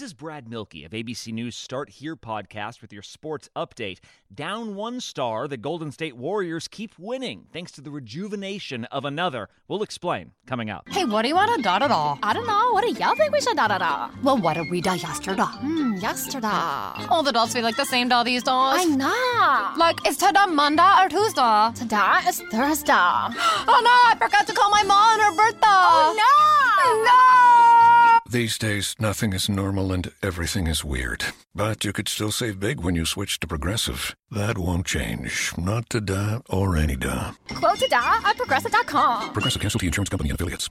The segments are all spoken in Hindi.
This is Brad Milkey of ABC News Start Here podcast with your sports update. Down one star, the Golden State Warriors keep winning thanks to the rejuvenation of another. We'll explain coming up. Hey, what do you want to da da da? I don't know. What do y'all think we should da da da? Well, what did we da yesterday? Hmm, yesterday. All the dolls feel like the same doll these days. I know. Like, is today Monday or Tuesday? Today is Thursday. oh no, I forgot to call my mom on her birthday. Oh no! No! These days, nothing is normal and everything is weird. But you could still save big when you switch to Progressive. That won't change. Not today or any day. Quote today at progressive.com. Progressive Casualty Insurance Company and Affiliates.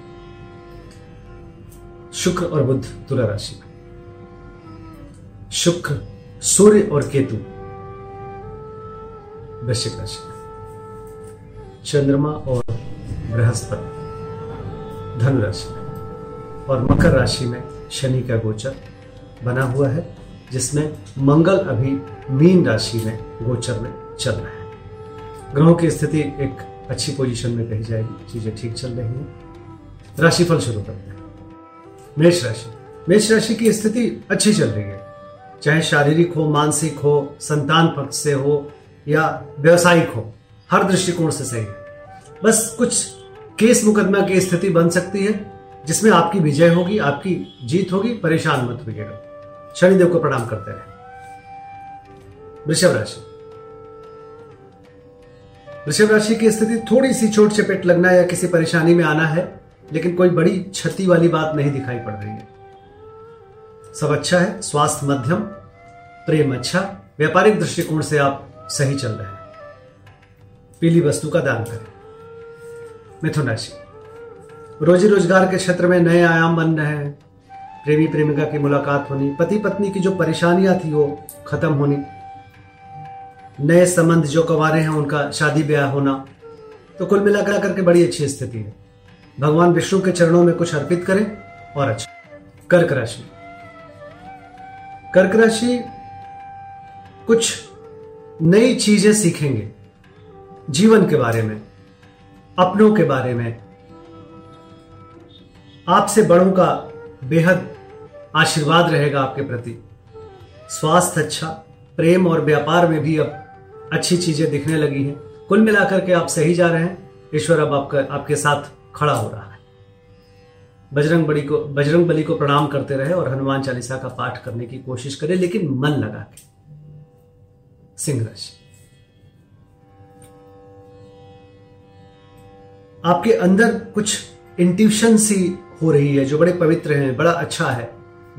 शुक्र और बुध तुला राशि। में शुक्र, सूर्य और केतु वृश्चिक राशि। में चंद्रमा और बृहस्पति धनु राशि में और मकर राशि में शनि का गोचर बना हुआ है, जिसमें मंगल अभी मीन राशि में गोचर में चल रहा है। ग्रहों की स्थिति एक अच्छी पोजीशन में कही जाएगी, चीज़ें ठीक चल रही हैं। राशिफल शुरू करते हैं। मेष राशि। मेष राशि की स्थिति अच्छी चल रही है। चाहे शारीरिक हो, मानसिक हो, संतान पक्ष से हो, या व्यवसायिक हो, हर दृष्टिकोण से सही है। बस कुछ केस मुकदमा की स्थिति बन सकती है, जिसमें आपकी विजय होगी, आपकी जीत होगी, परेशान मत होइएगा। शनिदेव को प्रणाम करते रहे। वृषभ राशि। वृषभ राशि की स्थिति थोड़ी सी चोट चपेट लगना या किसी परेशानी में आना है लेकिन कोई बड़ी क्षति वाली बात नहीं दिखाई पड़ रही है। सब अच्छा है, स्वास्थ्य मध्यम, प्रेम अच्छा व्यापारिक दृष्टिकोण से आप सही चल रहे हैं। पीली वस्तु का दान करें। मिथुन राशि। रोजी रोज़गार के क्षेत्र में नए आयाम बन रहे हैं। प्रेमी प्रेमिका की मुलाकात होनी, पति पत्नी की जो परेशानियाँ थी वो खत्म होनी, नए संबंध जो कवारे हैं उनका शादी ब्याह होना तो कुल मिलाकर करके बड़ी अच्छी स्थिति है। भगवान विष्णु के चरणों में कुछ अर्पित करें और अच्छा। कर्क राशि। कर्क राशि कुछ नई चीज़ें सीखेंगे। जीवन के बारे में, अपनों के बारे में, आपसे बड़ों का बेहद आशीर्वाद रहेगा आपके प्रति। स्वास्थ्य अच्छा प्रेम और व्यापार में भी अब अच्छी चीज़ें दिखने लगी हैं। कुल मिलाकर के आप सही जा रहे हैं। ईश्वर अब आपका, आपके साथ खड़ा हो रहा है। बजरंग बली को बजरंग बली को प्रणाम करते रहे और हनुमान चालीसा का पाठ करने की कोशिश करें, लेकिन मन लगा के। सिंह राशि आपके अंदर कुछ इंट्यूशन सी हो रही है, जो बड़े पवित्र हैं, बड़ा अच्छा है,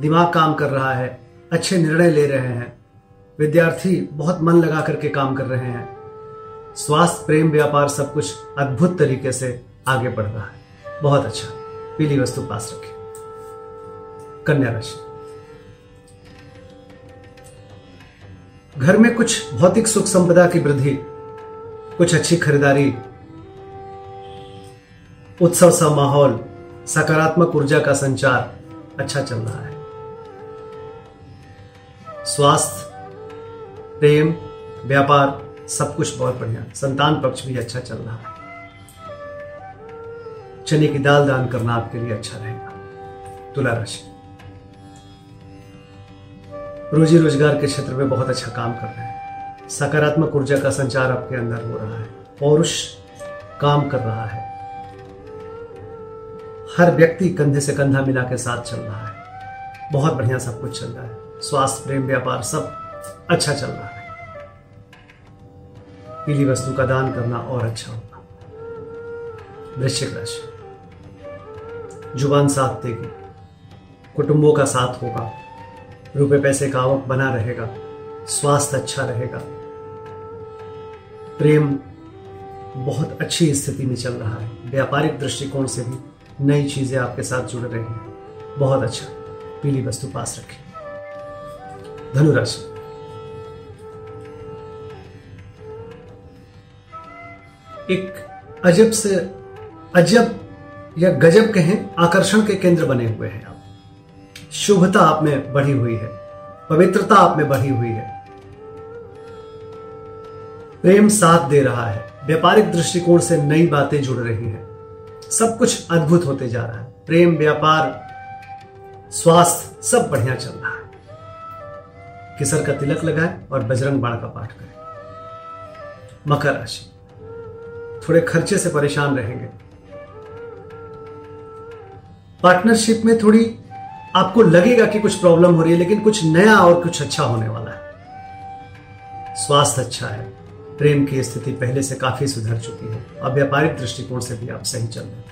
दिमाग काम कर रहा है, अच्छे निर्णय ले रहे हैं, विद्यार्थी बहुत मन लगा करके काम कर रहे हैं, स्वास्थ्य, प्रेम, व्यापार, सब कुछ अद्भुत तरीके से आगे बढ़ रहा है। बहुत अच्छा। पीली वस्तु पास रखें। कन्या राशि। घर में कुछ भौतिक सुख संपदा की वृद्धि, कुछ अच्छी खरीदारी, उत्सव सा माहौल, सकारात्मक ऊर्जा का संचार अच्छा चल रहा है। स्वास्थ्य, प्रेम, व्यापार, सब कुछ बहुत बढ़िया। संतान पक्ष भी अच्छा चल रहा है। चने की दाल दान करना आपके लिए अच्छा रहेगा। तुला राशि। रोजी रोज़गार के क्षेत्र में बहुत अच्छा काम कर रहे हैं। सकारात्मक ऊर्जा का संचार आपके अंदर हो रहा है। पौरुष काम कर रहा है। हर व्यक्ति कंधे से कंधा मिला के साथ चल रहा है। बहुत बढ़िया सब कुछ चल रहा है। स्वास्थ्य, प्रेम, व्यापार सब अच्छा चल रहा है। पीली वस्तु का दान करना और अच्छा होगा। वृश्चिक राशि। ज़ुबान साथ देगी। कुटुंबों का साथ होगा। रुपए पैसे का आवक बना रहेगा। स्वास्थ्य अच्छा रहेगा। प्रेम बहुत अच्छी स्थिति में चल रहा है। व्यापारिक दृष्टिकोण से भी नई चीज़ें आपके साथ जुड़ रही हैं। बहुत अच्छा। पीली वस्तु पास रखें। धनुराशि। एक अजब से, अजब या गजब कहें, आकर्षण के केंद्र बने हुए हैं आप। शुभता आप में बढ़ी हुई है, पवित्रता आप में बढ़ी हुई है। प्रेम साथ दे रहा है, व्यापारिक दृष्टिकोण से नई बातें जुड़ रही हैं। सब कुछ अद्भुत होते जा रहा है, प्रेम, व्यापार, स्वास्थ्य, सब बढ़िया चल रहा है। किसर का तिलक लगाए और बजरंग बाण का पाठ करें। मकर राशि। थोड़े खर्चे से परेशान रहेंगे। पार्टनरशिप में थोड़ी आपको लगेगा कि कुछ प्रॉब्लम हो रही है, लेकिन कुछ नया और कुछ अच्छा होने वाला है। स्वास्थ्य अच्छा है। प्रेम की स्थिति पहले से काफ़ी सुधर चुकी है। और व्यापारिक दृष्टिकोण से भी आप सही चल रहे हैं।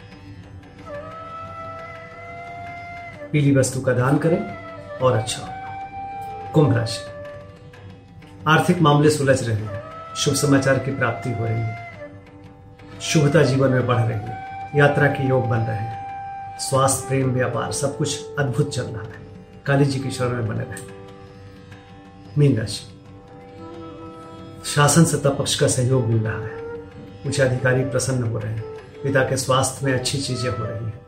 पीली वस्तु का दान करें और अच्छा होगा। कुंभ राशि। आर्थिक मामले सुलझ रहे हैं। शुभ समाचार की प्राप्ति हो रही है। शुभता जीवन में बढ़ रही है। यात्रा के योग बन रहे हैं। स्वास्थ्य, प्रेम, व्यापार, सब कुछ अद्भुत चल रहा है। काली जी की शरण में बने रहे। मीन राशि। शासन सत्ता पक्ष का सहयोग मिल रहा है। उच्च अधिकारी प्रसन्न हो रहे हैं। पिता के स्वास्थ्य में अच्छी चीज़ें हो रही हैं।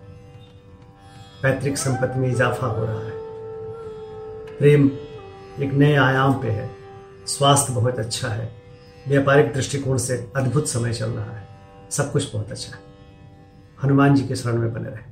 पैतृक संपत्ति में इजाफा हो रहा है। प्रेम एक नए आयाम पे है। स्वास्थ्य बहुत अच्छा है। व्यापारिक दृष्टिकोण से अद्भुत समय चल रहा है। सब कुछ बहुत अच्छा है। हनुमान जी के शरण में बने रहे।